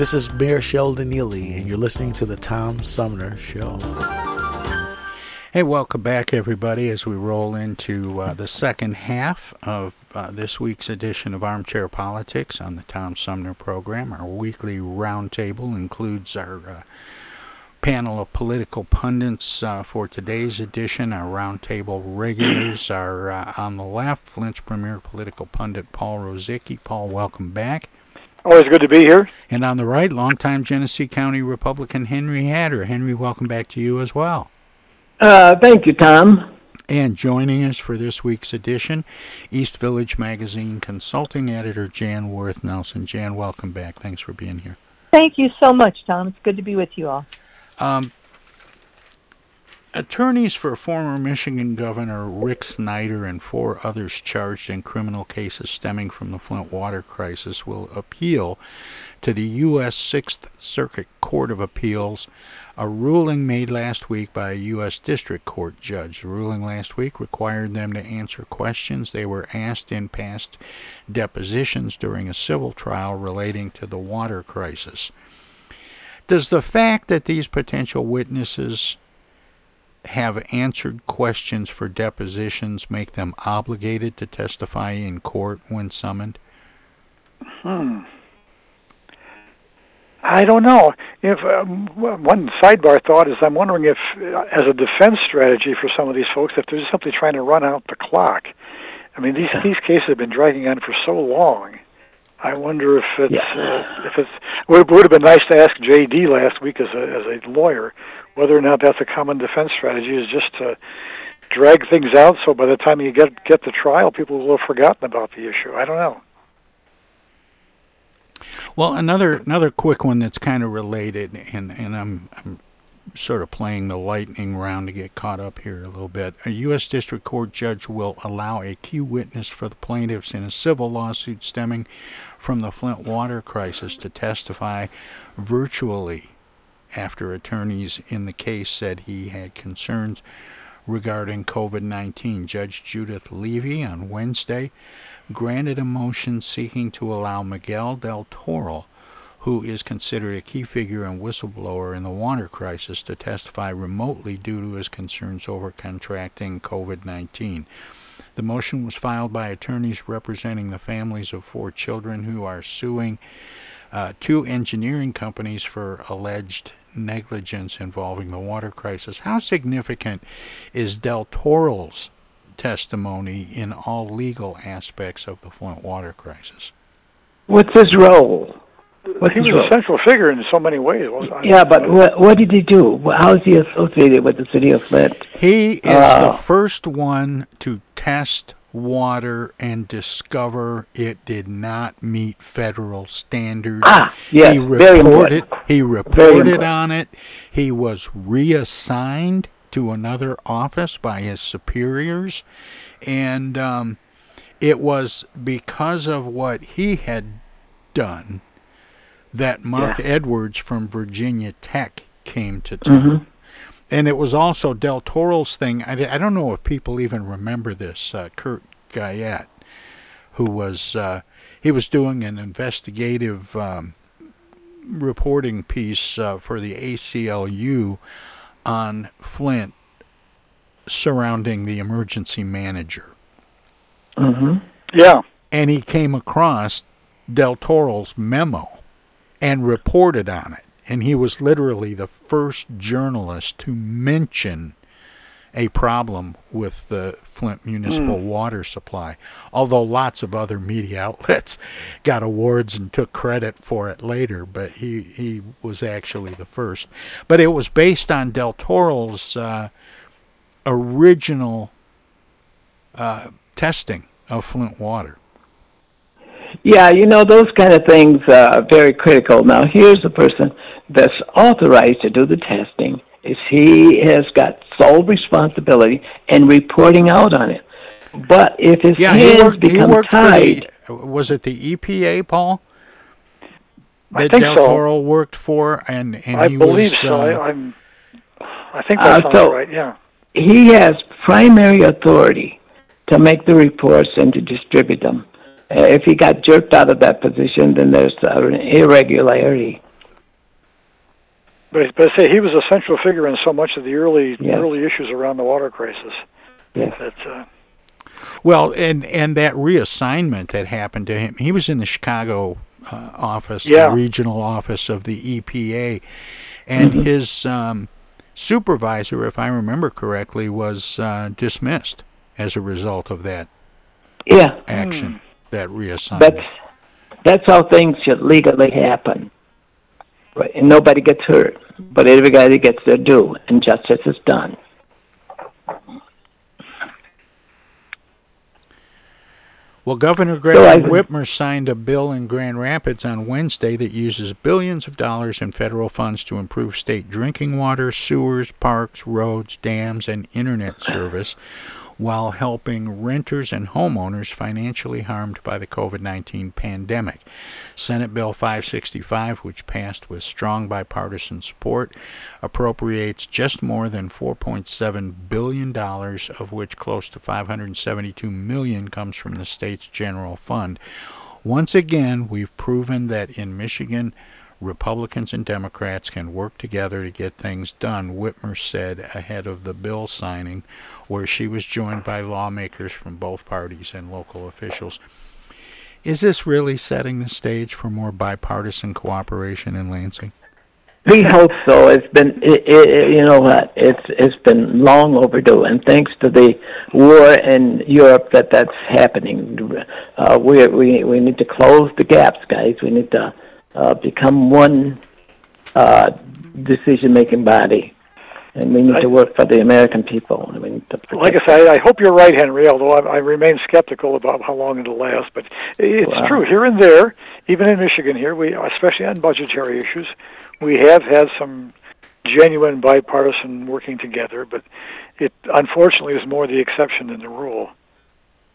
This is Mayor Sheldon Neely, and you're listening to the Tom Sumner Show. Hey, welcome back, everybody, as we roll into uh, the second half of uh, this week's edition of Armchair Politics on the Tom Sumner program. Our weekly roundtable includes our uh, panel of political pundits uh, for today's edition. Our roundtable regulars are uh, on the left, Flint's premier political pundit Paul Rosicki. Paul, welcome back. Always good to be here. And on the right, longtime Genesee County Republican Henry Hatter. Henry, welcome back to you as well. Uh, thank you, Tom. And joining us for this week's edition, East Village Magazine consulting editor Jan Worth Nelson. Jan, welcome back. Thanks for being here. Thank you so much, Tom. It's good to be with you all. Um, attorneys for former Michigan Governor Rick Snyder and four others charged in criminal cases stemming from the Flint water crisis will appeal to the U.S. Sixth Circuit Court of Appeals a ruling made last week by a U.S. District Court judge. The ruling last week required them to answer questions they were asked in past depositions during a civil trial relating to the water crisis. Does the fact that these potential witnesses have answered questions for depositions make them obligated to testify in court when summoned? Hmm. I don't know. If um, one sidebar thought is, I'm wondering if, uh, as a defense strategy for some of these folks, if they're simply trying to run out the clock. I mean, these these cases have been dragging on for so long. I wonder if it's Yeah. uh, if it's would would have been nice to ask JD last week as a as a lawyer whether or not that's a common defense strategy is just to drag things out so by the time you get get the trial people will have forgotten about the issue. I don't know. Well, another another quick one that's kind of related, and and I'm I'm sort of playing the lightning round to get caught up here a little bit. A U.S. District Court judge will allow a key witness for the plaintiffs in a civil lawsuit stemming from the Flint water crisis to testify virtually after attorneys in the case said he had concerns regarding COVID 19. Judge Judith Levy on Wednesday granted a motion seeking to allow Miguel del Toral, who is considered a key figure and whistleblower in the water crisis, to testify remotely due to his concerns over contracting COVID 19. The motion was filed by attorneys representing the families of four children who are suing uh, two engineering companies for alleged negligence involving the water crisis. How significant is Del Toral's testimony in all legal aspects of the Flint water crisis? What's his role? What's he was role? a central figure in so many ways. wasn't he? Yeah, but what, what did he do? How is he associated with the city of Flint? He is Uh, the first one to test water and discover it did not meet federal standards. Ah, yes, he reported he reported on it. He was reassigned to another office by his superiors and um, it was because of what he had done that Marc Yeah. Edwards from Virginia Tech came to town. Mhm. And it was also Del Toral's thing. I, I don't know if people even remember this. Uh, Curt Guyette, who was uh, he was doing an investigative um, reporting piece uh, for the ACLU on Flint surrounding the emergency manager. Mm-hmm. Yeah. And he came across Del Toral's memo and reported on it And he was literally the first journalist to mention a problem with the Flint municipal Mm. water supply. Although lots of other media outlets got awards and took credit for it later, but he, he was actually the first. But it was based on Del Toral's uh, original uh, testing of Flint water. Yeah, you know, those kind of things are very critical. Now, here's the person that's authorized to do the testing. Is he has got sole responsibility and reporting out on it. But if his Yeah, hands he worked, he become worked tied, the, was it the EPA, Paul? I That think Del so. Toro worked for, and, and I he believe was, so. uh, I, I'm. I think that Uh, so- right. Yeah. he has primary authority to make the reports and to distribute them. Uh, if he got jerked out of that position, then there's an irregularity. But, but I say he was a central figure in so much of the early Yes. early issues around the water crisis. Yes. That uh, Well, and and that reassignment that happened to him, he was in the Chicago uh, office, Yeah. the regional office of the EPA, and Mhm. his um, supervisor, if I remember correctly, was uh, dismissed as a result of that Yeah, action, that reassignment. that's that's how things should legally happen. Right, and nobody gets hurt, but everybody gets their due, and justice is done. Well, Governor I- Gretchen Whitmer signed a bill in Grand Rapids on Wednesday that uses billions of dollars in federal funds to improve state drinking water, sewers, parks, roads, dams, and internet service while helping renters and homeowners financially harmed by the COVID 19 pandemic. Senate Bill 565, which passed with strong bipartisan support, appropriates just more than $4.7 billion, of which close to 572 million comes from the state's general fund. Once again, we've proven that in Michigan, Republicans and Democrats can work together to get things done, Whitmer said ahead of the bill signing, where she was joined by lawmakers from both parties and local officials. Is this really setting the stage for more bipartisan cooperation in Lansing? We hope so. It's been, it, it, you know what? It's it's been long overdue, and thanks to the war in Europe, that that's happening. Uh, we we we need to close the gaps, guys. We need to uh, become one uh, decision-making body, and we need to work for the American people. I mean, like I say, I hope you're right, Henry. Although I, I remain skeptical about how long it'll last. But it's Wow. true here and there, even in Michigan. Here, we especially on budgetary issues, we have had some genuine bipartisan working together. But it unfortunately is more the exception than the rule.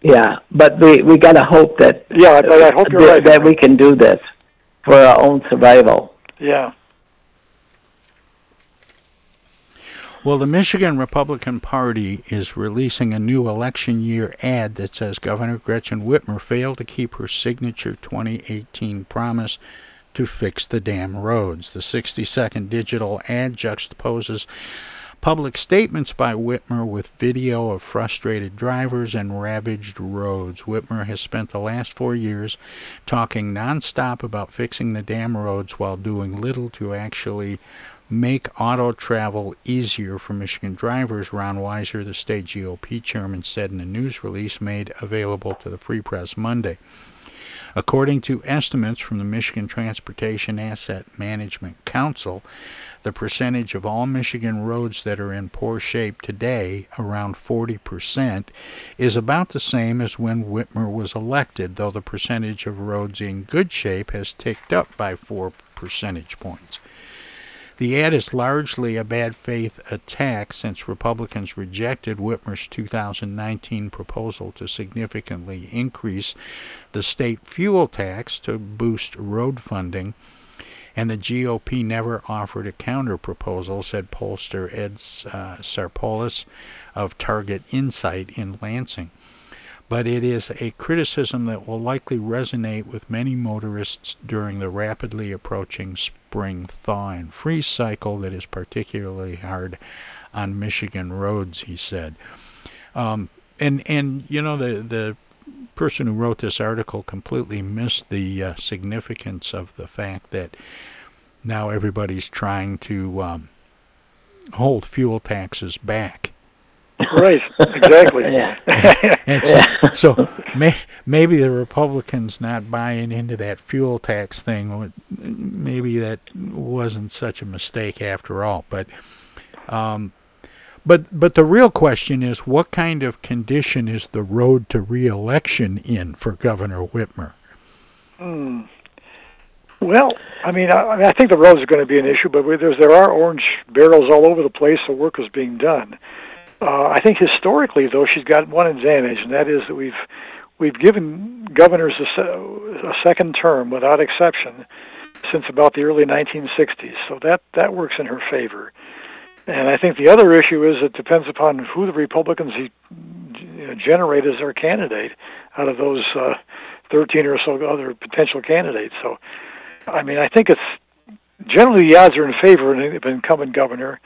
Yeah, but we we got to hope that Yeah, but I hope you're that, right, that we can do this for our own survival. Yeah. Well, the Michigan Republican Party is releasing a new election year ad that says Governor Gretchen Whitmer failed to keep her signature 2018 promise to fix the damn roads. The 60 second digital ad juxtaposes public statements by Whitmer with video of frustrated drivers and ravaged roads. Whitmer has spent the last four years talking nonstop about fixing the damn roads while doing little to actually make auto travel easier for Michigan drivers. Ron Weiser, the state GOP chairman, said in a news release made available to the Free Press Monday. According to estimates from the Michigan Transportation Asset Management Council, the percentage of all Michigan roads that are in poor shape today, around 40%, is about the same as when Whitmer was elected, though the percentage of roads in good shape has ticked up by 4 percentage points. The ad is largely a bad faith attack since Republicans rejected Whitmer's 2019 proposal to significantly increase the state fuel tax to boost road funding, and the GOP never offered a counter proposal, said pollster Ed uh, Sarpolus of Target Insyght in Lansing. But it is a criticism that will likely resonate with many motorists during the rapidly approaching spring thaw and freeze cycle that is particularly hard on Michigan roads, he said. Um, and and you know the the person who wrote this article completely missed the uh, significance of the fact that now everybody's trying to um, hold fuel taxes back. Right, exactly. yeah. And so, so may, maybe the Republicans not buying into that fuel tax thing, maybe that wasn't such a mistake after all. But, um, but but the real question is, what kind of condition is the road to reelection in for Governor Whitmer? Hmm. Well, I mean, I, I mean, I think the roads are going to be an issue, but we- there's there are orange barrels all over the place. The work is being done. Uh, I think historically, though, she's got one advantage, and that is that we've we've given governors a, a second term without exception since about the early 1960s. So that that works in her favor. And I think the other issue is it depends upon who the Republicans generate as their candidate out of those uh, 13 or so other potential candidates. So, I mean, I think it's generally the odds are in favor of an incumbent governor.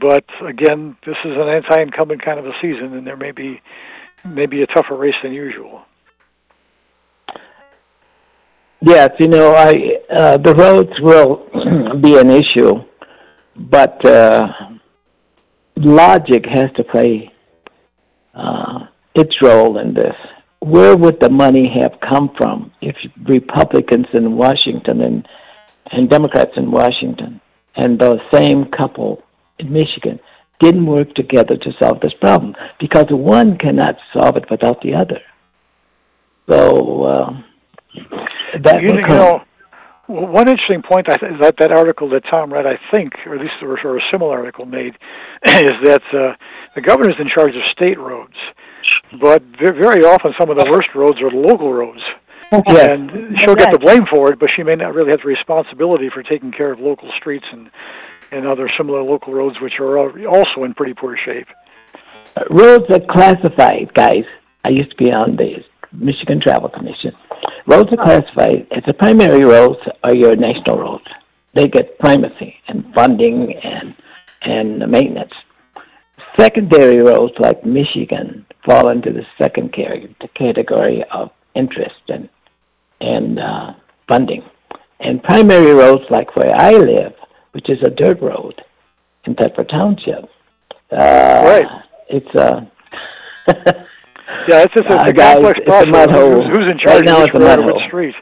But again, this is an anti-incumbent kind of a season, and there may be maybe a tougher race than usual. Yes, you know, I uh, the roads will be an issue, but uh, logic has to play uh, its role in this. Where would the money have come from if Republicans in Washington and and Democrats in Washington and the same couple in Michigan didn't work together to solve this problem? Because one cannot solve it without the other. So. Uh, that you, you know, one interesting point I th- that that article that Tom read, I think, or at least or, or a similar article made, is that uh, the governor's in charge of state roads, but very often some of the worst roads are the local roads. Yes. And she'll get the blame for it, but she may not really have the responsibility for taking care of local streets and and other similar local roads, which are also in pretty poor shape. Uh, roads are classified, guys. I used to be on the Michigan Travel Commission. Roads are classified as the primary roads are your national roads. They get primacy and funding and and maintenance. Secondary roads like Michigan fall into the second category of interest and and uh, funding. And primary roads like where I live, which is a dirt road in Thetford Township. Uh, Right. It's a Yeah, it's just a, Uh, it's a guys, complex it's a mud hole. Who's, who's in Right charge now of it's which a road mud or which hole. street?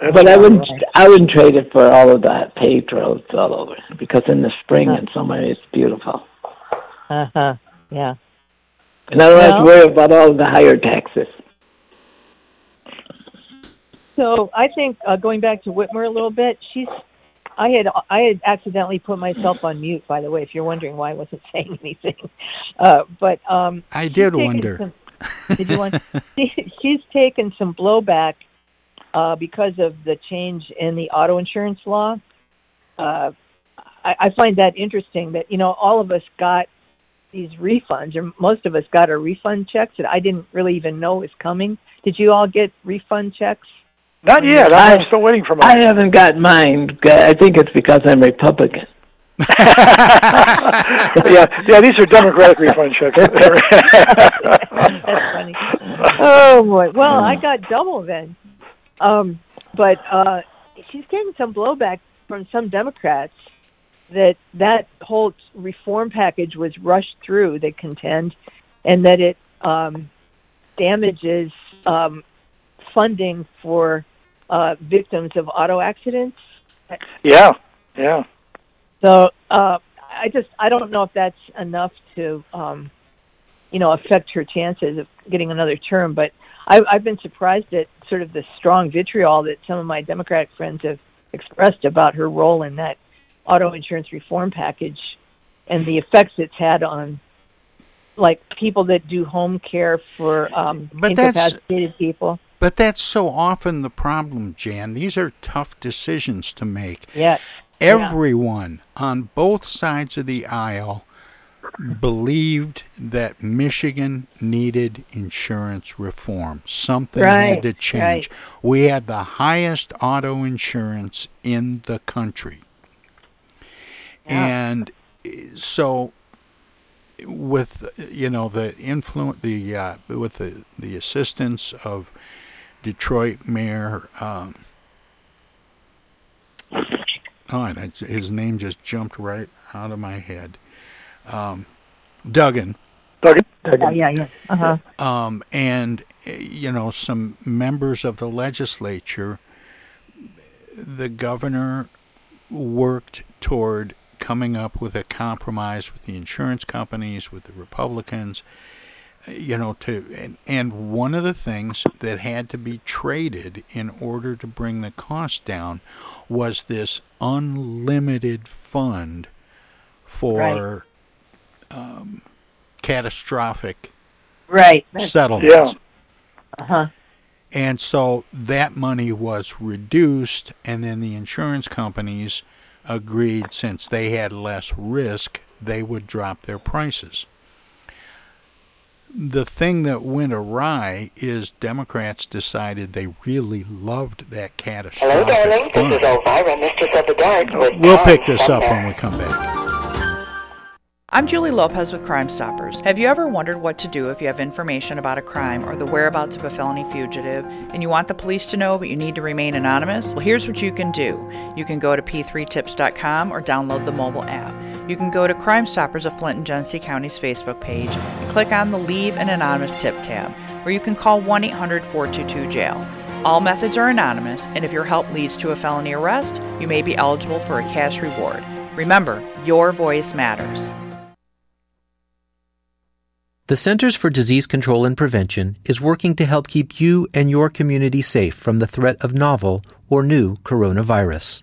That's but I wouldn't right. I wouldn't trade it for all of that paved roads all over because in the spring and summer it's beautiful. Uh huh. Yeah. And I don't have to worry about all the higher taxes. So I think uh, going back to Whitmer a little bit, she's. I had I had accidentally put myself on mute. By the way, if you're wondering why I wasn't saying anything, uh, but um, I did wonder. Some, did you want? she, she's taken some blowback uh, because of the change in the auto insurance law. Uh, I, I find that interesting. That you know all of us got these refunds, or most of us got our refund checks that I didn't really even know was coming. Did you all get refund checks? Not yet. I'm, I'm still waiting for mine. I haven't got mine. I think it's because I'm Republican. yeah, yeah. These are Democratic refund checks. That's funny. Oh boy. Well, I got double then. Um, but uh, she's getting some blowback from some Democrats that that whole reform package was rushed through. They contend, and that it um, damages um, funding for uh, victims of auto accidents. yeah, yeah. So uh, I just I don't know if that's enough to um, you know affect her chances of getting another term. But I, I've been surprised at sort of the strong vitriol that some of my Democratic friends have expressed about her role in that auto insurance reform package and the effects it's had on like people that do home care for um, But incapacitated people. But that's so often the problem, Jan. These are tough decisions to make. Yeah. Everyone on both sides of the aisle believed that Michigan needed insurance reform. Something Right, had to change. right. We had the highest auto insurance in the country. And uh, so with you know the influence the uh, with the the assistance of Detroit Mayor um, God, it's- his name just jumped right out of my head. Um, Duggan. Duggan. Yeah, yeah, yeah. Uh huh. Um, and uh, you know some members of the legislature, the governor worked toward coming up with a compromise with the insurance companies, with the Republicans, you know, to and, and one of the things that had to be traded in order to bring the cost down was this unlimited fund for um, catastrophic Right. settlements. yeah. Uh huh. And so that money was reduced, and then the insurance companies agreed since they had less risk, they would drop their prices. The thing that went awry is Democrats decided they really loved that catastrophe. Hello, catastrophic darling. fund. This is Elvira, Mistress of the Dark. With We'll Tom pick this up Sumner. when we come back. I'm Julie Lopez with Crime Stoppers. Have you ever wondered what to do if you have information about a crime or the whereabouts of a felony fugitive and you want the police to know but you need to remain anonymous? Well, here's what you can do. You can go to p3tips.com or download the mobile app. You can go to Crime Stoppers of Flint and Genesee County's Facebook page and click on the Leave an Anonymous Tip tab, or you can call 1 800 422 jail. All methods are anonymous, and if your help leads to a felony arrest, you may be eligible for a cash reward. Remember, your voice matters. The Centers for Disease Control and Prevention is working to help keep you and your community safe from the threat of novel or new coronavirus.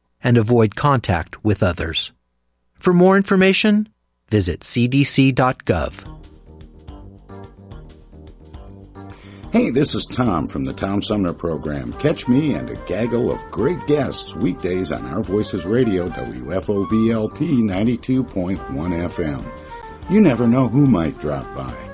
and avoid contact with others. For more information, visit cdc.gov. Hey, this is Tom from the Tom Sumner Program. Catch me and a gaggle of great guests weekdays on Our Voices Radio, WFOVLP 92.1 FM. You never know who might drop by.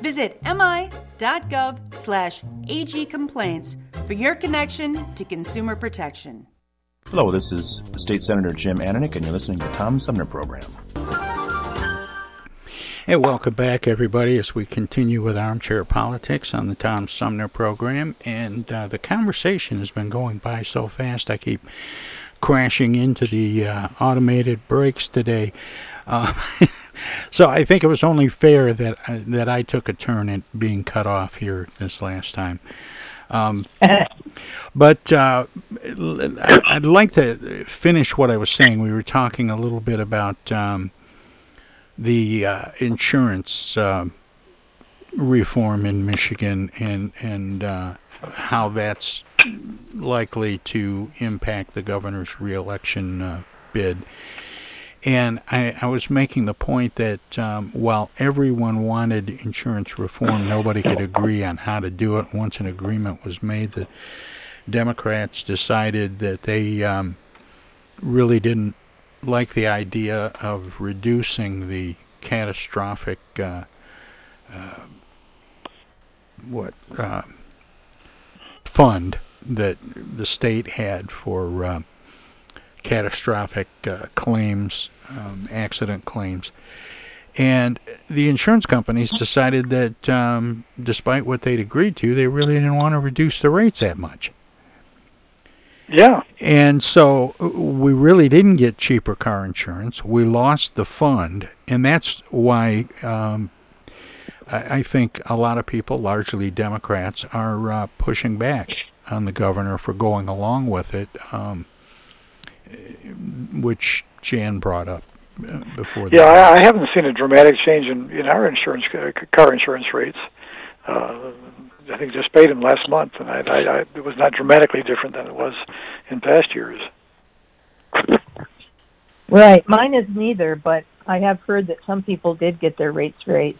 Visit mi.gov slash agcomplaints for your connection to consumer protection. Hello, this is State Senator Jim Ananich, and you're listening to the Tom Sumner Program. Hey, welcome back, everybody, as we continue with Armchair Politics on the Tom Sumner program. And uh, the conversation has been going by so fast, I keep crashing into the uh, automated brakes today. Uh, so I think it was only fair that uh, that I took a turn at being cut off here this last time. Um, but uh, I'd like to finish what I was saying. We were talking a little bit about um, the uh, insurance uh, reform in Michigan and and uh, how that's likely to impact the governor's reelection uh, bid. And I, I, was making the point that um, while everyone wanted insurance reform, nobody could agree on how to do it. Once an agreement was made, the Democrats decided that they um, really didn't like the idea of reducing the catastrophic uh, uh, what uh, fund that the state had for uh, catastrophic uh, claims, um, accident claims. And the insurance companies decided that, um, despite what they'd agreed to, they really didn't want to reduce the rates that much. Yeah. And so uh, we really didn't get cheaper car insurance. We lost the fund, and that's why um, I, I, think a lot of people, largely Democrats, are uh, pushing back on the governor for going along with it, um, which Jan brought up uh, before. Yeah, I, I, haven't seen a dramatic change in, in our insurance uh, car insurance rates. Uh, I think just paid them last month, and I, I, I, it was not dramatically different than it was in past years. Right, mine is neither, but I have heard that some people did get their rates raised.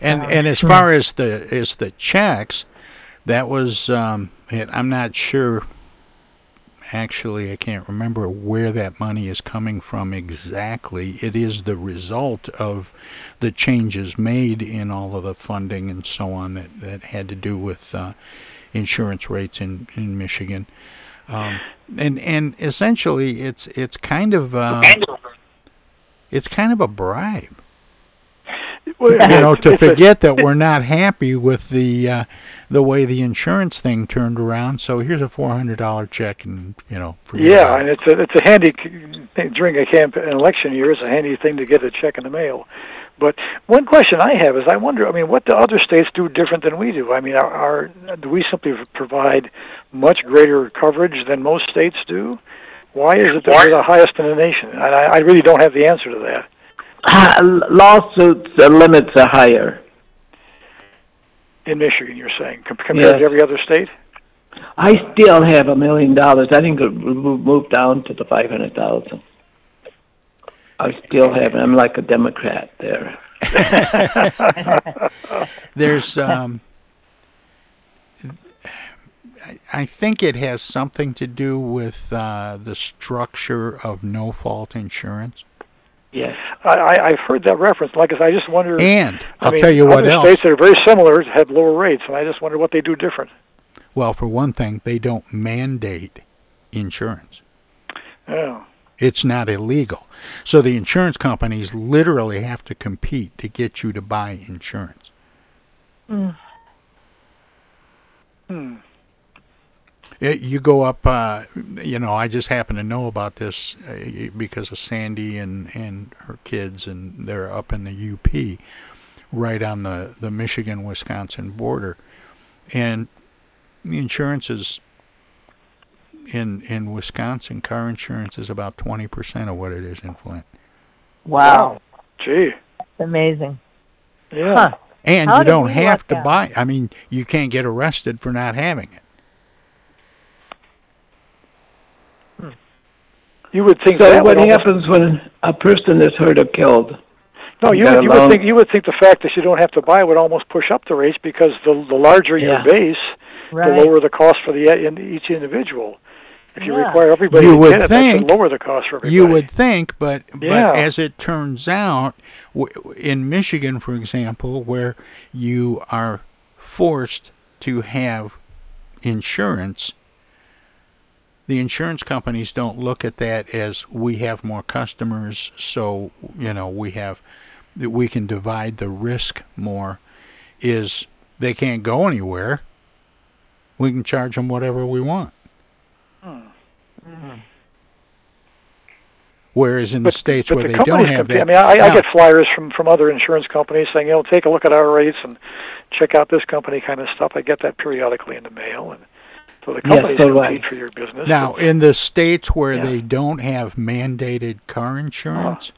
And um, and as far as the as the checks, that was um, I'm not sure actually I can't remember where that money is coming from exactly. It is the result of the changes made in all of the funding and so on that, that had to do with uh, insurance rates in, in Michigan. Um, and and essentially it's it's kind of uh, it's kind of a bribe. You know, to forget that we're not happy with the uh, the way the insurance thing turned around. So here's a four hundred dollar check, and you know. yeah, and it's a it's a handy during a camp an election year. It's a handy thing to get a check in the mail. But one question I have is, I wonder. I mean, what do other states do different than we do? I mean, are, are do we simply provide much greater coverage than most states do? Why is it that we're the highest in the nation? I, I really don't have the answer to that. Uh, lawsuits uh, limits are higher in Michigan. You're saying compared yes. to every other state. I still have a million dollars. I think it moved down to the five hundred thousand. I still have. I'm like a Democrat there. There's, um, I think it has something to do with uh, the structure of no-fault insurance. Yes, I, I've heard that reference. Like I said, I just wonder. And I I'll mean, tell you what other else. States that are very similar have lower rates, and I just wonder what they do different. Well, for one thing, they don't mandate insurance. Oh. It's not illegal. So the insurance companies literally have to compete to get you to buy insurance. Mm. Hmm it, you go up, uh, you know, I just happen to know about this uh, because of Sandy and, and her kids, and they're up in the UP, right on the, the Michigan Wisconsin border. And the insurance is in in Wisconsin, car insurance is about 20% of what it is in Flint. Wow. Gee. That's amazing. Yeah. Huh. And How you don't have to out? buy. I mean, you can't get arrested for not having it. You would think so that what happens when a person is hurt or killed? No, you would, you would think you would think the fact that you don't have to buy would almost push up the rates because the the larger yeah. your base, right. the lower the cost for the in each individual. If you Yeah. require everybody you to would get it, that think should lower the cost for everybody. You would think, but Yeah. but as it turns out, w- in Michigan, for example, where you are forced to have insurance, the insurance companies don't look at that as we have more customers, so you know we have that we can divide the risk more. Is they can't go anywhere. We can charge them whatever we want. Hmm. Whereas in the states where the they don't have that, I mean, I, I get flyers from from other insurance companies saying, you know, take a look at our rates and check out this company kind of stuff. I get that periodically in the mail, and so the Yes, companies so compete right. for your business. Now, in the states where Yeah. they don't have mandated car insurance,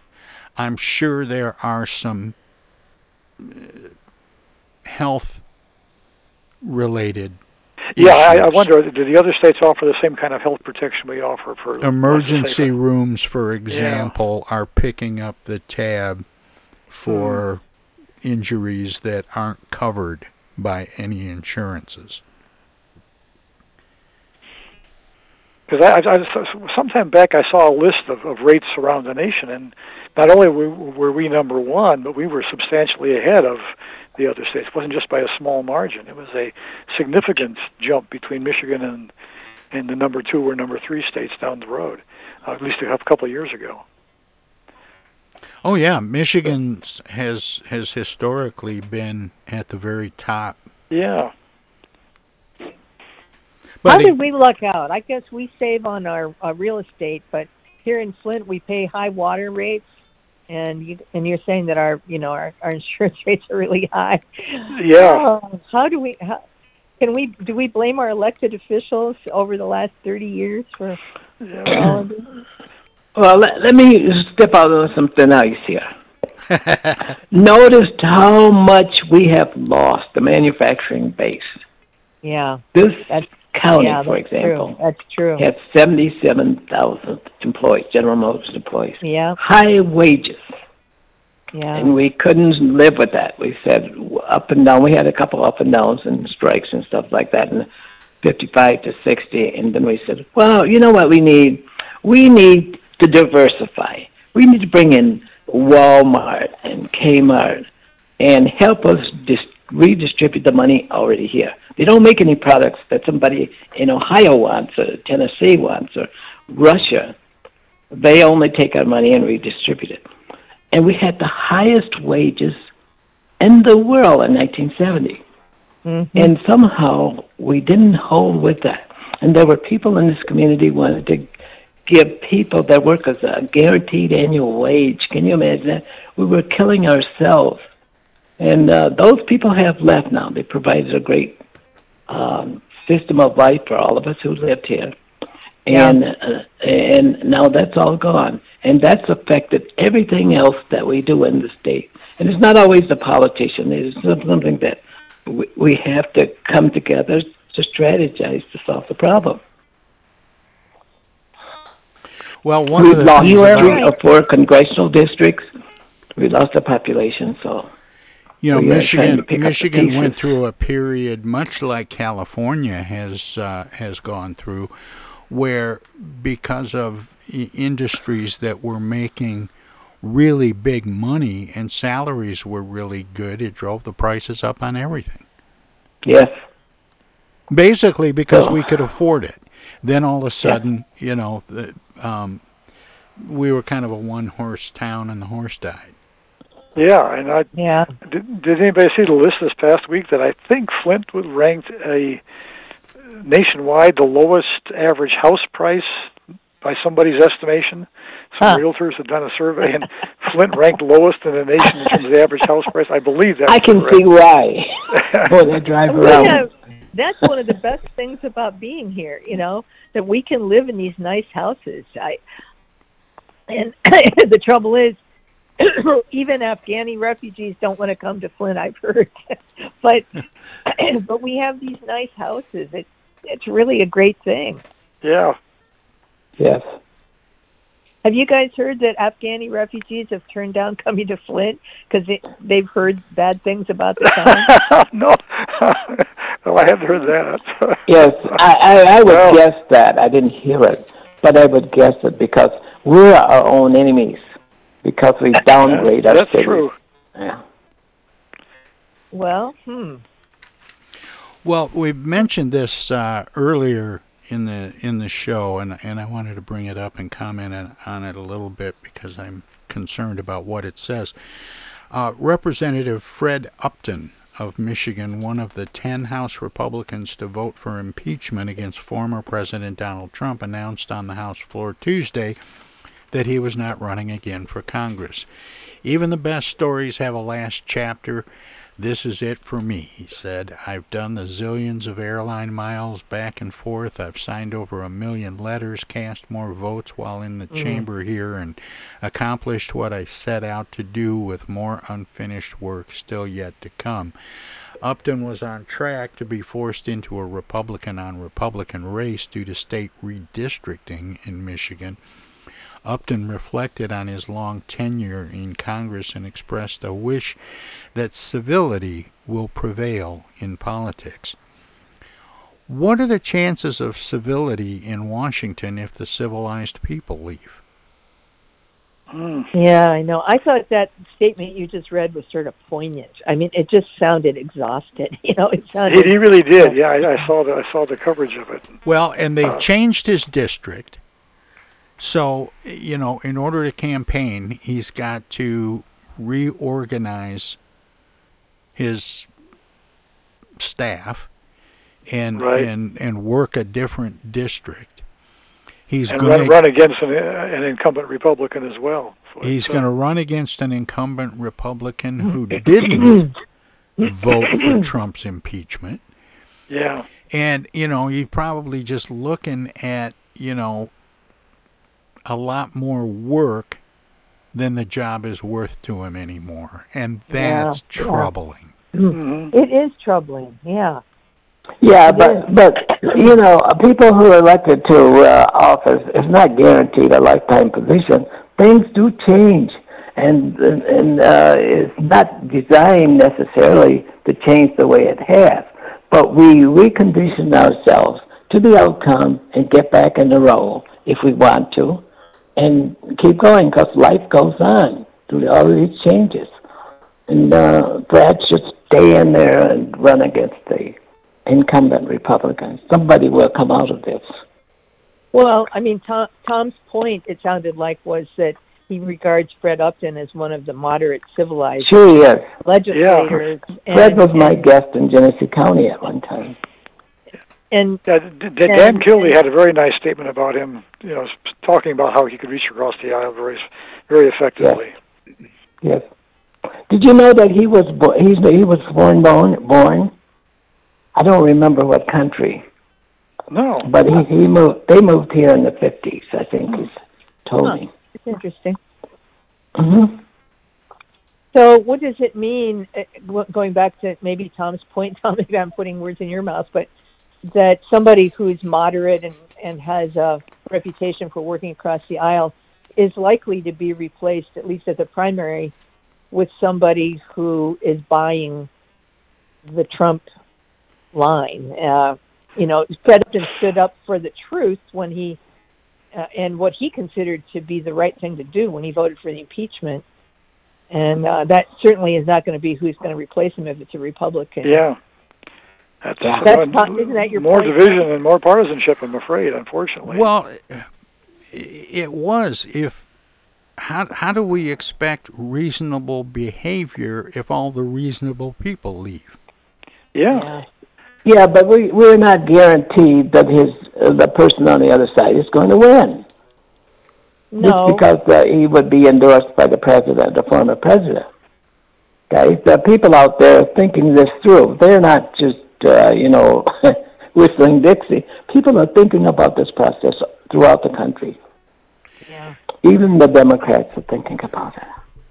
I'm sure there are some uh, health related yeah, I, I wonder, do the other states offer the same kind of health protection we offer for let's just say, emergency rooms, for example, are picking up the tab for Hmm. injuries that aren't covered by any insurances. Because I, I, I, sometime back I saw a list of, of rates around the nation, and not only were, were we number one, but we were substantially ahead of the other states. It wasn't just by a small margin; it was a significant jump between Michigan and and the number two or number three states down the road. Uh, at least a couple of years ago. Oh yeah, Michigan has has historically been at the very top. Yeah. But How did we luck out? I guess we save on our, our real estate, but here in Flint we pay high water rates, and you and you're saying that our you know our, our insurance rates are really high. Yeah. Oh, how do we? How, can we do we blame our elected officials over the last thirty years for all of this? Well, let, let me step out on something nice here. Notice how much we have lost the manufacturing base. Yeah, This that's county, yeah, for example, True. That's true. has 77,000 employees, General Motors employees. Yeah, High wages. yeah. And we couldn't live with that. We said up and down. We had a couple up and downs and strikes and stuff like that in 55 to 60. And then we said, well, you know what we need? We need to diversify. We need to bring in Walmart and Kmart and help us dis- redistribute the money already here. They don't make any products that somebody in Ohio wants or Tennessee wants or Russia. They only take our money and redistribute it. And we had the highest wages in the world in 1970. Mm-hmm. And somehow we didn't hold with that. And there were people in this community wanted to give people that workers a guaranteed annual wage. Can you imagine that? We were killing ourselves. And uh, those people have left now. They provided a great um, system of life for all of us who lived here. And uh, and now that's all gone, and that's affected everything else that we do in the state. And it's not always the politician; it's something that we, we have to come together to strategize to solve the problem. Well, one We've of the lost things three about, or four congressional districts. We lost the population, so you know Michigan pick up the Michigan went through a period much like California has uh, has gone through, where because of industries that were making really big money and salaries were really good, it drove the prices up on everything. yes, Basically, because So- we could afford it. Then all of a sudden, you know, the, um, we were kind of a one horse town, and the horse died. Yeah, and I yeah. did, did anybody see the list this past week that I think Flint was ranked a nationwide the lowest average house price by somebody's estimation. Some realtors had done a survey, and Flint ranked lowest in the nation in terms of the average house price. I believe that. I can correct. see why. when I drive We around. have- that's one of the best things about being here, you know, that we can live in these nice houses. I and the trouble is even Afghani refugees don't want to come to Flint, I've heard. but but we have these nice houses. It's it's really a great thing. Yeah. Yes. Have you guys heard that Afghani refugees have turned down coming to Flint because they, they've heard bad things about the town? no, Oh, I hadn't heard that. Yes, I, I, I would Well- guess that. I didn't hear it, but I would guess it because we're our own enemies because we downgrade our That's city. true. Yeah. Well, hmm. Well, we mentioned this uh, earlier in the in the show, and and I wanted to bring it up and comment on, on it a little bit because I'm concerned about what it says. Uh, Representative Fred Upton of Michigan, one of the 10 House Republicans to vote for impeachment against former President Donald Trump, announced on the House floor Tuesday that he was not running again for Congress. Even the best stories have a last chapter. This is it for me, he said. I've done the zillions of airline miles back and forth. I've signed over a million letters, cast more votes while in the Mhm. chamber here, and accomplished what I set out to do with more unfinished work still yet to come. Upton was on track to be forced into a Republican on Republican race due to state redistricting in Michigan. Upton reflected on his long tenure in Congress and expressed a wish that civility will prevail in politics. What are the chances of civility in Washington if the civilized people leave? Hmm. Yeah, I know. I thought that statement you just read was sort of poignant. I mean, it just sounded exhausted. You know, it He, sounded. he really did. Yeah, I, I saw the I saw the coverage of it. Well, and they've uh, changed his district. So, you know, in order to campaign, he's got to reorganize his staff and Right. and and work a different district. He's going to run against an, an incumbent Republican as well. He's uh, going to run against an incumbent Republican who didn't vote for Trump's impeachment. Yeah. And, you know, you're probably just looking at, you know, a lot more work than the job is worth to him anymore. And that's Yeah, yeah. troubling. It is troubling. Yeah. Yeah, but but you know, people who are elected to uh, office is not guaranteed a lifetime position. Things do change, and and, and uh, it's not designed necessarily to change the way it has. But we recondition ourselves to the outcome and get back in the role if we want to, and keep going because life goes on through all these changes. And uh, perhaps just stay in there and run against the incumbent Republicans. Somebody will come out of this. Well, I mean, Tom, Tom's point, it sounded like, was that he regards Fred Upton as one of the moderate civilized Sure he is. legislators. Fred and- was my guest in Genesee County at one time. And yeah, D- D- Dan Kildee had a very nice statement about him. You know, talking about how he could reach across the aisle very, very effectively. Yes. Did you know that he was bo- he's he was born born born? I don't remember what country, No. but he he moved. They moved here in the fifties. I think he's told Huh. me. It's interesting. hmm So, what does it mean? uh, Going back to maybe Tom's point, Tom, maybe I'm putting words in your mouth, but that somebody who's moderate and, and has a reputation for working across the aisle is likely to be replaced, at least at the primary, with somebody who is buying the Trump line. Uh, you know, Upton stood up for the truth when he uh, and what he considered to be the right thing to do when he voted for the impeachment. And uh, that certainly is not going to be who's going to replace him if it's a Republican. Yeah. That's, That's not- isn't that your more point? division and more partisanship. I'm afraid, unfortunately. Well, it was if how how do we expect reasonable behavior if all the reasonable people leave? Yeah. Yeah, but we we're not guaranteed that his uh, the person on the other side is going to win. No. Just because uh, he would be endorsed by the president, the former president. Guys, the people out there thinking this through. They're not just, uh, you know, whistling Dixie. People are thinking about this process throughout the country. Yeah. Even the Democrats are thinking about it.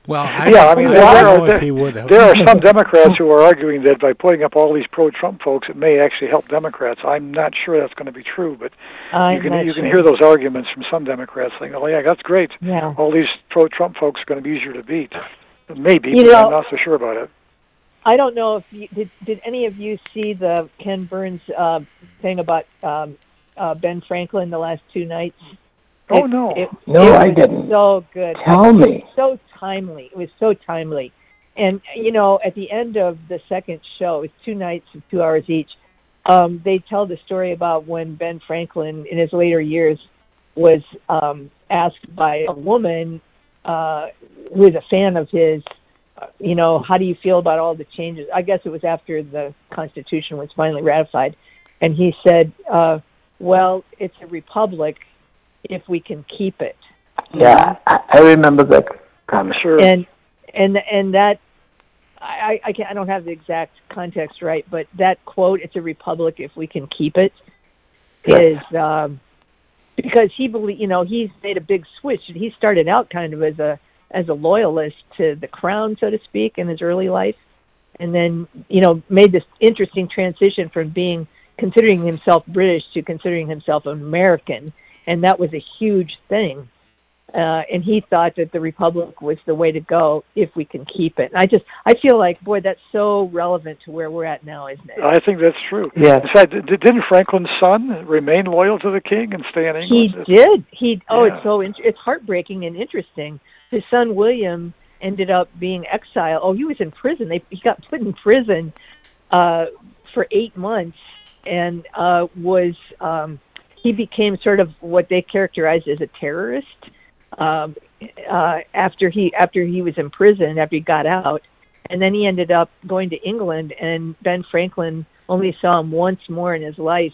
Well, I yeah, I mean, I there, don't know are, if he would have. there are some Democrats who are arguing that by putting up all these pro-Trump folks, it may actually help Democrats. I'm not sure that's going to be true, but I'm you can not you can hear those arguments from some Democrats saying, "Oh yeah, that's great. Yeah. All these pro-Trump folks are going to be easier to beat." Maybe, You but know- I'm not so sure about it. I don't know if you, did. Did any of you see the Ken Burns uh, thing about um, uh, Ben Franklin the last two nights? Oh, no. No, it I didn't. So good. Tell me. So timely. It was so timely. And you know, at the end of the second show, it's two nights of two hours each. Um, they tell the story about when Ben Franklin, in his later years, was um, asked by a woman uh, who was a fan of his. You know, how do you feel about all the changes? I guess it was after the Constitution was finally ratified, and he said, uh, "Well, it's a republic if we can keep it." Yeah, I, I remember that comment. and and and that I I, can't, I don't have the exact context right, but that quote "It's a republic if we can keep it" is um, because he believe you know he's made a big switch. He started out kind of as a as a loyalist to the crown, so to speak, in his early life, and then you know made this interesting transition from being considering himself British to considering himself American, and that was a huge thing uh, and he thought that the republic was the way to go if we can keep it. And I just I feel like boy that's so relevant to where we're at now, isn't it? I think that's true. Yeah. In fact, didn't Franklin's son remain loyal to the king and stay in England? He did. He oh, Yeah. it's so int- it's heartbreaking and interesting. His son William ended up being exiled. Oh, he was in prison. They he got put in prison uh, for eight months and uh, was um, he became sort of what they characterized as a terrorist um, uh, after he after he was in prison after he got out, and then he ended up going to England. And Ben Franklin only saw him once more in his life,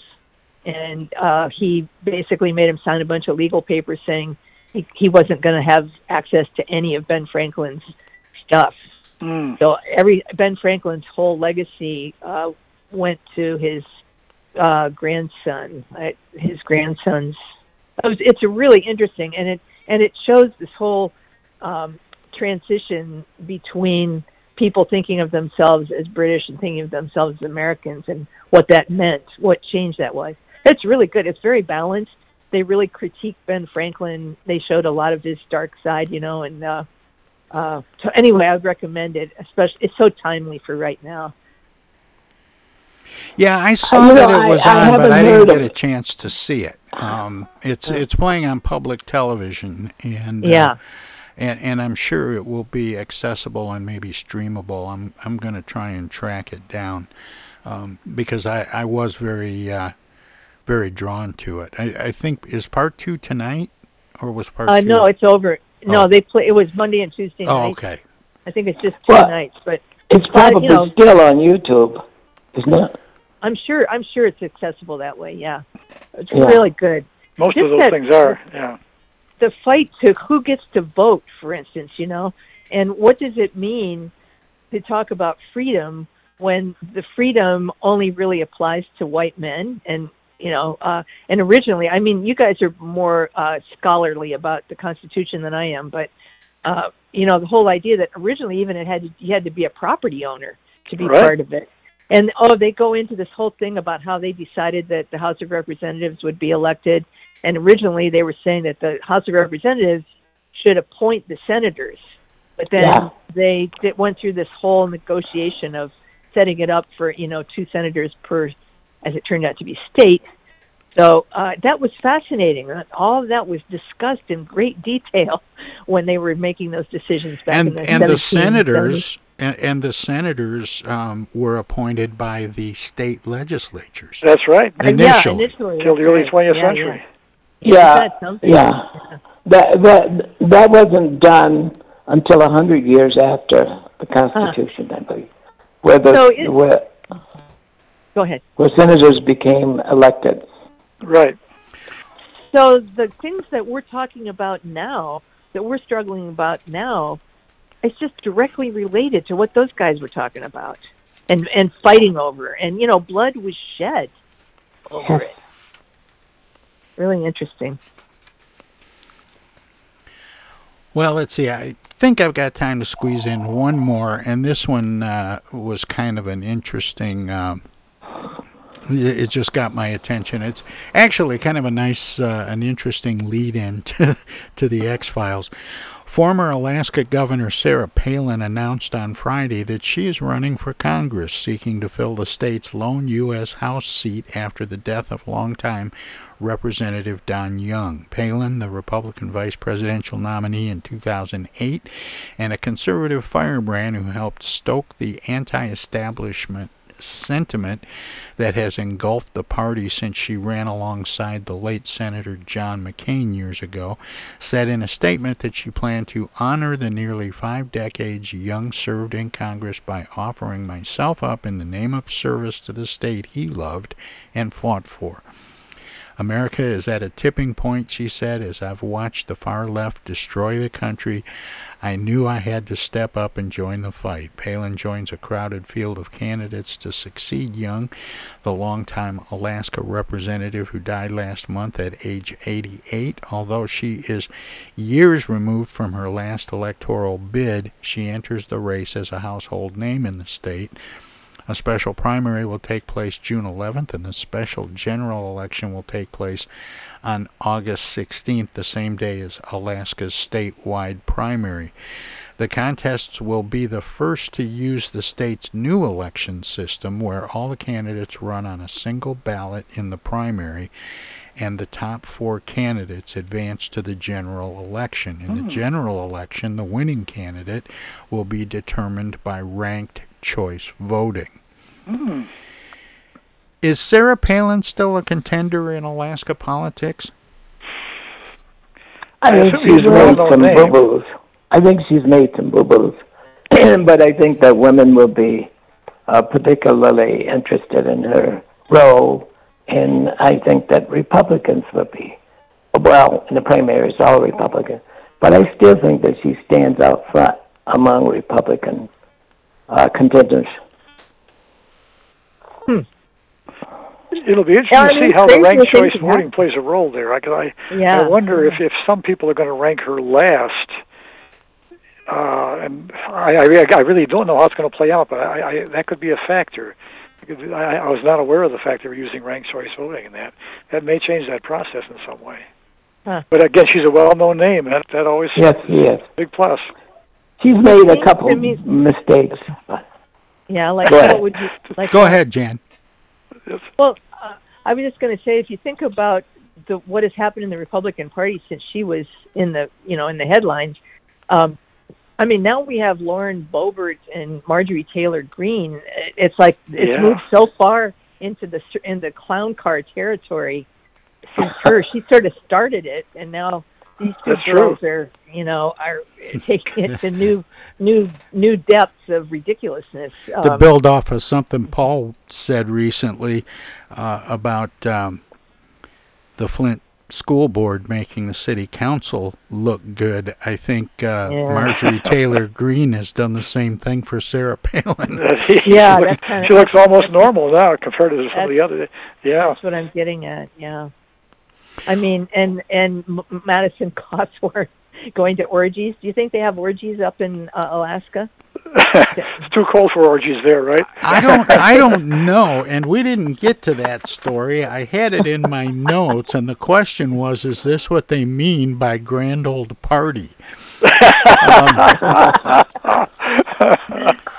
and uh, he basically made him sign a bunch of legal papers saying he, he wasn't going to have access to any of Ben Franklin's stuff. So every Ben Franklin's whole legacy uh, went to his uh, grandson. Uh, his grandson's. It was, it's a really interesting, and it and it shows this whole um, transition between people thinking of themselves as British and thinking of themselves as Americans, and what that meant, what change that was. It's really good. It's very balanced. They really critique Ben Franklin. They showed a lot of his dark side, you know, and uh, uh, so anyway, I would recommend it. Especially, it's so timely for right now. Yeah, I saw you know, that it was I- I on, but I didn't get a chance to see it. Um, it's it's playing on public television, and uh, Yeah. and and I'm sure it will be accessible and maybe streamable. I'm I'm going to try and track it down um, because I I was very uh, very drawn to it. I, I think is part two tonight, or was part Uh, two? no, it's over. No, Oh. they play. It was Monday and Tuesday Oh, nights. okay. I think it's just two Well, nights, but It's uh, probably you know, still on YouTube, isn't it? I'm sure. I'm sure it's accessible that way. Yeah, it's Yeah. really good. Most Just of those that- things are. Yeah. the fight to who gets to vote, for instance, you know, and what does it mean to talk about freedom when the freedom only really applies to white men and you know uh and originally i mean you guys are more uh scholarly about the constitution than i am but uh you know the whole idea that originally even it had to, you had to be a property owner to be Right. part of it and oh they go into this whole thing about how they decided that the house of representatives would be elected and originally they were saying that the house of representatives should appoint the senators but then Yeah. they they went through this whole negotiation of setting it up for you know two senators per as it turned out to be state so uh, that was fascinating Uh, all of that was discussed in great detail when they were making those decisions back in and the and the senators and, and the senators um, were appointed by the state legislatures. That's right. Uh, yeah, Initially. initially Till the early 20th Yeah, century. Yeah, Yeah, that something? yeah. That that that wasn't done until a hundred years after the Constitution, I believe, where the So it- where Go ahead. where senators became elected. Right. So the things that we're talking about now, that we're struggling about now, it's just directly related to what those guys were talking about and and fighting over. And you know, blood was shed over it. Really interesting. Well, let's see. I think I've got time to squeeze in one more, and this one uh, was kind of an interesting um, it just got my attention. It's actually kind of a nice, uh, an interesting lead-in to, to the X Files. Former Alaska Governor Sarah Palin announced on Friday that she is running for Congress, seeking to fill the state's lone U.S. House seat after the death of longtime Representative Don Young. Palin, the Republican vice presidential nominee in 2008, and a conservative firebrand who helped stoke the anti establishment sentiment that has engulfed the party since she ran alongside the late Senator John McCain years ago, said in a statement that she planned to honor the nearly five decades Young served in Congress by offering myself up in the name of service to the state he loved and fought for. America is at a tipping point, she said, as I've watched the far left destroy the country. I knew I had to step up and join the fight. Palin joins a crowded field of candidates to succeed Young, the longtime Alaska representative who died last month at age 88. Although she is years removed from her last electoral bid, she enters the race as a household name in the state. A special primary will take place June 11th, and the special general election will take place on August 16th, the same day as Alaska's statewide primary. The contests will be the first to use the state's new election system, where all the candidates run on a single ballot in the primary, and the top four candidates advance to the general election. In Hmm. the general election, the winning candidate will be determined by ranked choice voting. Hmm. Is Sarah Palin still a contender in Alaska politics? I think assume she's made some name. boo boos. I think she's made some boo boos. but I think that women will be uh, particularly interested in her role, and I think that Republicans will be. Well, in the primaries, all Republicans. But I still think that she stands out front among Republican uh, contenders. It'll be interesting Yeah, to see how the crazy ranked choice voting happen. plays a role there. I, I, Yeah. I wonder if, if some people are going to rank her last. Uh, and I, I, re- I really don't know how it's going to play out, but I, I, that could be a factor. Because I, I was not aware of the fact they were using ranked choice voting, and that that may change that process in some way. Huh. But again, she's a well-known name, and that that always Yes, she is. big plus. She's made a couple to mistakes. Yeah, like Go what would you like? Go ahead, Jan. Well, uh, I was just going to say, if you think about the what has happened in the Republican Party since she was in the you know in the headlines, um, I mean now we have Lauren Boebert and Marjorie Taylor Greene. It's like it's Yeah. moved so far into the in the clown car territory since her. She sort of started it, and now these two That's girls are you know are taking it to new new new depths of ridiculousness. to Um, build off of something Paul said recently uh, about um, the Flint School Board making the city council look good, I think uh, Yeah. Marjorie Taylor Greene has done the same thing for Sarah Palin. Yeah, she, looks, kinda- she looks almost normal now compared to some of the other. Yeah, That's what I'm getting at. Yeah, I mean, and and M- Madison Cawthorn going to orgies. Do you think they have orgies up in uh, Alaska? it's too cold for orgies there, right? I don't I don't know and we didn't get to that story. I had it in my notes and the question was is this what they mean by grand old party?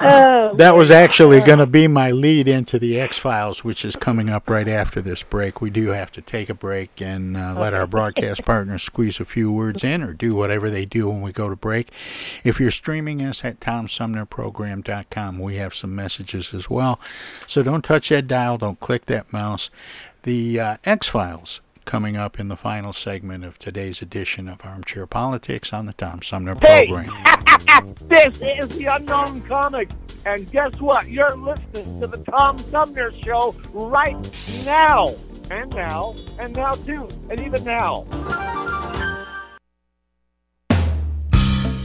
Oh, That was actually going to be my lead into the X Files, which is coming up right after this break. We do have to take a break and uh, let our broadcast partners squeeze a few words in or do whatever they do when we go to break. If you're streaming us at TomSumnerProgram.com, we have some messages as well. So don't touch that dial, don't click that mouse. The uh, X Files coming up in the final segment of today's edition of Armchair Politics on the Tom Sumner Hey! program. this is the Unknown Comic, and guess what? You're listening to the Tom Sumner Show right now, and now, and now too, and even now.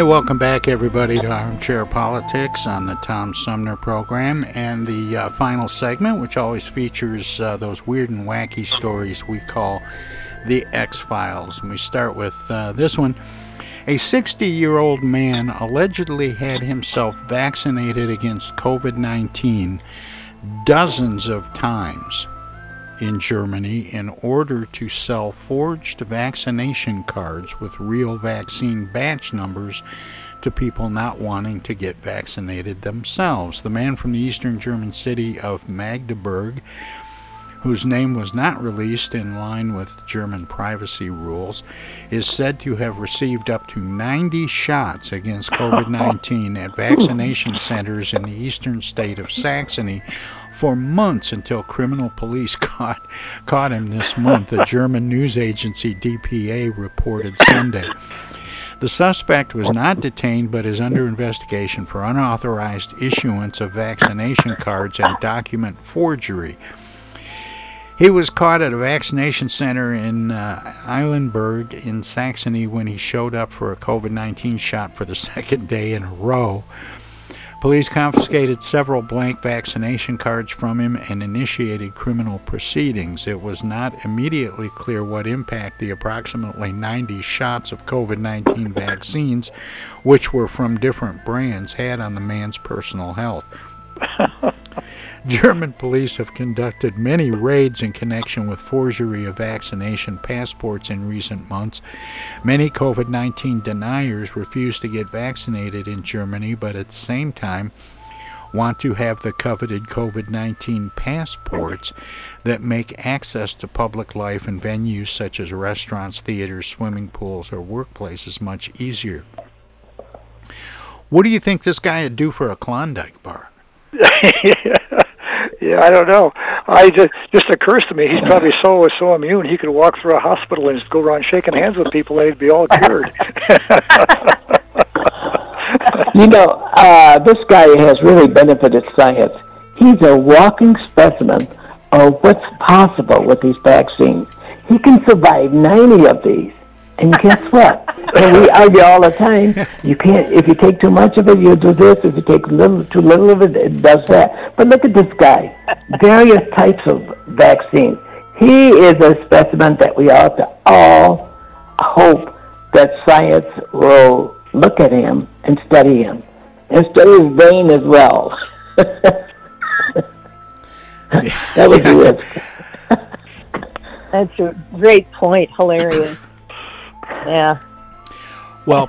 Hey, welcome back, everybody, to Armchair Politics on the Tom Sumner program and the uh, final segment, which always features uh, those weird and wacky stories we call the X Files. And we start with uh, this one. A 60 year old man allegedly had himself vaccinated against COVID 19 dozens of times in Germany in order to sell forged vaccination cards with real vaccine batch numbers to people not wanting to get vaccinated themselves. The man from the eastern German city of Magdeburg whose name was not released in line with German privacy rules, is said to have received up to 90 shots against COVID 19 at vaccination centers in the eastern state of Saxony for months until criminal police caught, caught him this month, a German news agency DPA reported Sunday. The suspect was not detained but is under investigation for unauthorized issuance of vaccination cards and document forgery. He was caught at a vaccination center in uh, Eilenburg in Saxony when he showed up for a COVID 19 shot for the second day in a row. Police confiscated several blank vaccination cards from him and initiated criminal proceedings. It was not immediately clear what impact the approximately 90 shots of COVID 19 vaccines, which were from different brands, had on the man's personal health. German police have conducted many raids in connection with forgery of vaccination passports in recent months. Many COVID 19 deniers refuse to get vaccinated in Germany, but at the same time, want to have the coveted COVID 19 passports that make access to public life and venues such as restaurants, theaters, swimming pools, or workplaces much easier. What do you think this guy would do for a Klondike bar? I don't know. I just just occurs to me he's probably so so immune he could walk through a hospital and just go around shaking hands with people and he'd be all cured. you know, uh, this guy has really benefited science. He's a walking specimen of what's possible with these vaccines. He can survive 90 of these. And guess what? and we argue all the time. You can't. If you take too much of it, you do this. If you take little, too little of it, it does that. But look at this guy. Various types of vaccines. He is a specimen that we ought to all hope that science will look at him and study him, and study his brain as well. that would be it. That's a great point. Hilarious. Yeah. Well,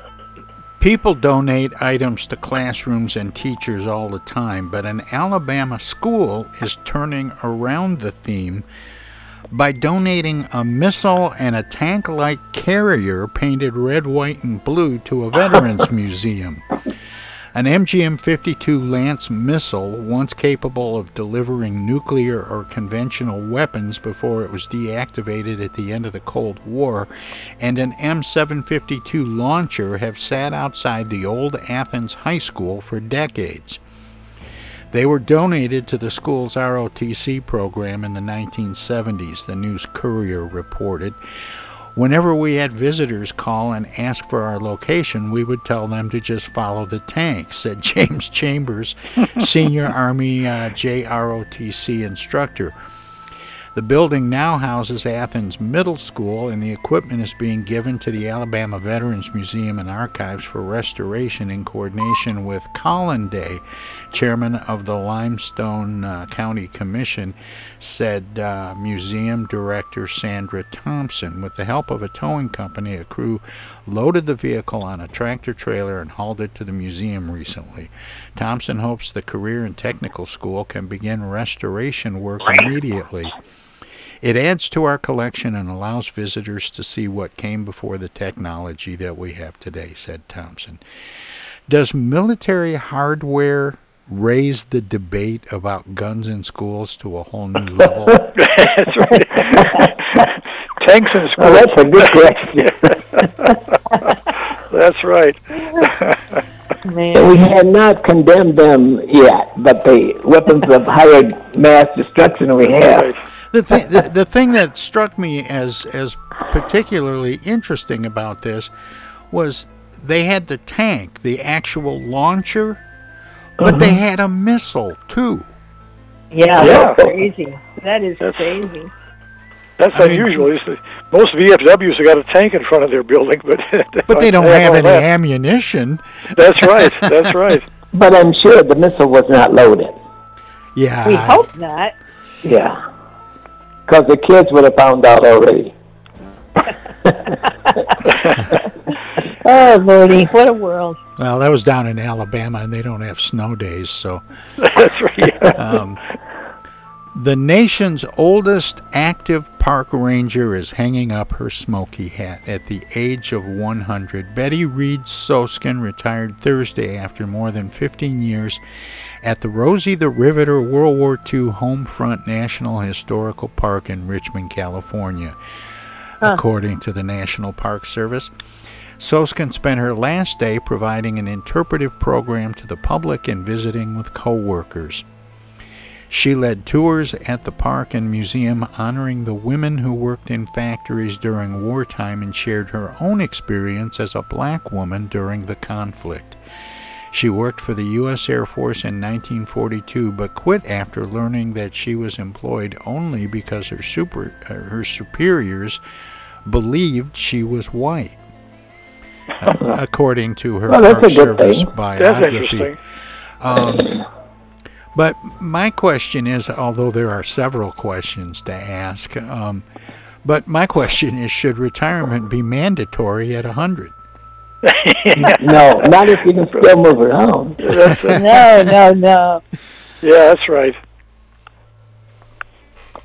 people donate items to classrooms and teachers all the time, but an Alabama school is turning around the theme by donating a missile and a tank like carrier painted red, white, and blue to a veterans museum. An MGM 52 Lance missile, once capable of delivering nuclear or conventional weapons before it was deactivated at the end of the Cold War, and an M 752 launcher have sat outside the old Athens High School for decades. They were donated to the school's ROTC program in the 1970s, the News Courier reported. Whenever we had visitors call and ask for our location, we would tell them to just follow the tank, said James Chambers, senior Army uh, JROTC instructor. The building now houses Athens Middle School, and the equipment is being given to the Alabama Veterans Museum and Archives for restoration in coordination with Collin Daly, chairman of the Limestone uh, County Commission, said uh, museum director Sandra Thompson. With the help of a towing company, a crew loaded the vehicle on a tractor trailer and hauled it to the museum recently. Thompson hopes the Career and Technical School can begin restoration work immediately. It adds to our collection and allows visitors to see what came before the technology that we have today, said Thompson. Does military hardware raise the debate about guns in schools to a whole new level? that's right. Tanks in schools. Oh, that's a good question. that's right. So we have not condemned them yet, but the weapons of higher mass destruction we have. The, th- the, the thing that struck me as as particularly interesting about this was they had the tank, the actual launcher, but they mm-hmm. had a missile too. Yeah, Yeah. that's crazy. That is crazy. That's I unusual. It's the- most VFWs have got a tank in front of their building, but But they don't have have any that. ammunition. That's right. That's right. But I'm sure the missile was not loaded. Yeah. We hope not. Yeah. Because the kids would have found out already. Oh, Lordy, what a world. Well, that was down in Alabama, and they don't have snow days, so. That's right. Um, the nation's oldest active park ranger is hanging up her smoky hat at the age of 100. Betty Reid Soskin retired Thursday after more than 15 years at the Rosie the Riveter World War II Homefront National Historical Park in Richmond, California, Huh. according to the National Park Service. Soskin spent her last day providing an interpretive program to the public and visiting with co-workers. She led tours at the park and museum honoring the women who worked in factories during wartime and shared her own experience as a black woman during the conflict. She worked for the U.S. Air Force in 1942 but quit after learning that she was employed only because her, super, uh, her superiors believed she was white. Uh, according to her Well, Park Service thing. That's biography. interesting. Um, but my question is, although there are several questions to ask, um, but my question is, should retirement be mandatory at 100? no, not if you can still move around. No, no, no. Yeah, that's right.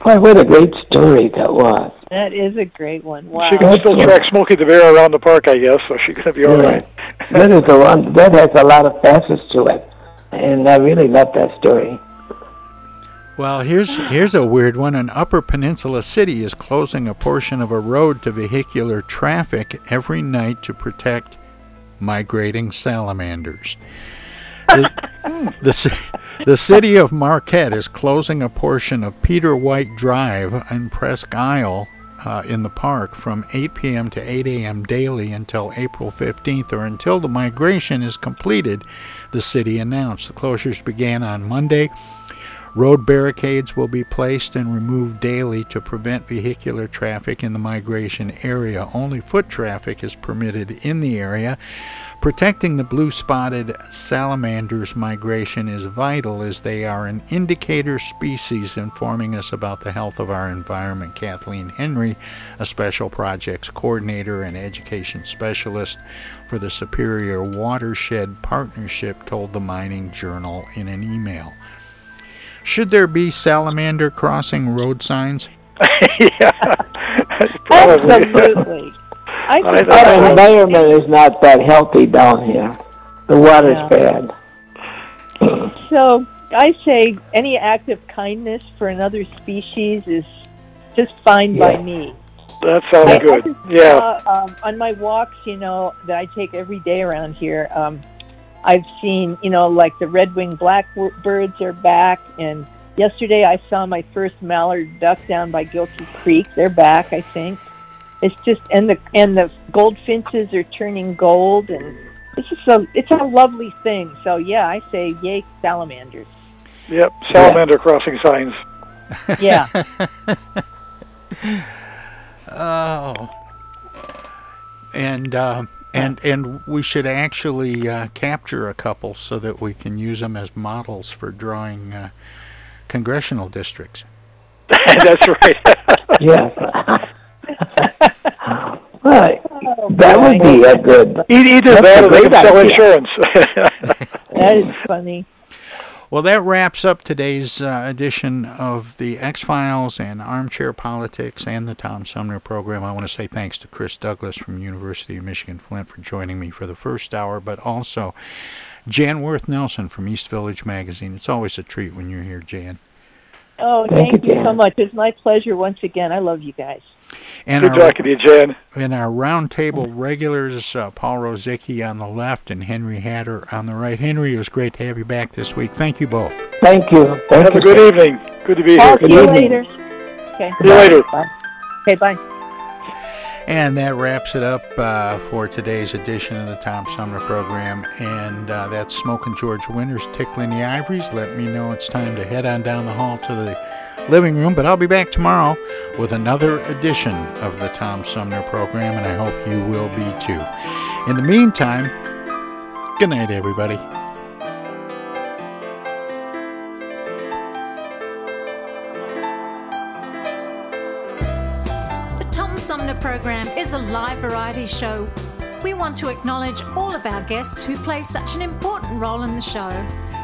Boy, what a great story that was. That is a great one. Wow. She can still track Smokey the Bear around the park, I guess, so she's gonna be all right. that is a one. That has a lot of facets to it, and I really love that story. Well, here's here's a weird one. An Upper Peninsula city is closing a portion of a road to vehicular traffic every night to protect migrating salamanders. The, the, the city of Marquette is closing a portion of Peter White Drive and Presque Isle uh, in the park from 8 p.m. to 8 a.m. daily until April 15th or until the migration is completed, the city announced. The closures began on Monday. Road barricades will be placed and removed daily to prevent vehicular traffic in the migration area. Only foot traffic is permitted in the area. Protecting the blue spotted salamander's migration is vital as they are an indicator species informing us about the health of our environment. Kathleen Henry, a special projects coordinator and education specialist for the Superior Watershed Partnership, told the Mining Journal in an email. Should there be salamander crossing road signs? yeah, that's probably. Absolutely. I I think thought- Our environment is not that healthy down here. The water's Yeah. bad. so. I say any act of kindness for another species is just fine by Yeah. me. That sounds I, I good. just Yeah. saw, um, on my walks, you know, that I take every day around here, um, I've seen, you know, like the red-winged blackbirds are back, and yesterday I saw my first mallard duck down by Gilkey Creek. They're back, I think. It's just, and the and the goldfinches are turning gold, and it's just a it's a lovely thing. So yeah, I say yay salamanders. Yep. Salamander crossing signs. Yeah. Oh. And uh, and and we should actually uh, capture a couple so that we can use them as models for drawing uh, congressional districts. that's right. Yes. Right. That would be a good. Either That's that or they great can sell idea. insurance. that is funny. Well, that wraps up today's uh, edition of the X Files and Armchair Politics and the Tom Sumner program. I want to say thanks to Chris Douglas from University of Michigan Flint for joining me for the first hour, but also Jan Worth Nelson from East Village Magazine. It's always a treat when you're here, Jan. Oh, Thank thank, you, you so much. It's my pleasure once again. I love you guys. And Good our, talking to you, Jan. and our roundtable regulars, uh, Paul Rozycki on the left and Henry Hatter on the right. Henry, it was great to have you back this week. Thank you both. Thank you. Thank Have you. a good evening. Good to be I'll here. see you evening. later. Okay. See you later. Bye. Okay, bye. And that wraps it up uh, for today's edition of the Tom Sumner program. And uh, that's Smoking George Winters tickling the ivories. Let me know it's time to head on down the hall to the living room, but I'll be back tomorrow with another edition of the Tom Sumner program, and I hope you will be too. In the meantime, good night, everybody. The Tom Sumner program is a live variety show. We want to acknowledge all of our guests who play such an important role in the show,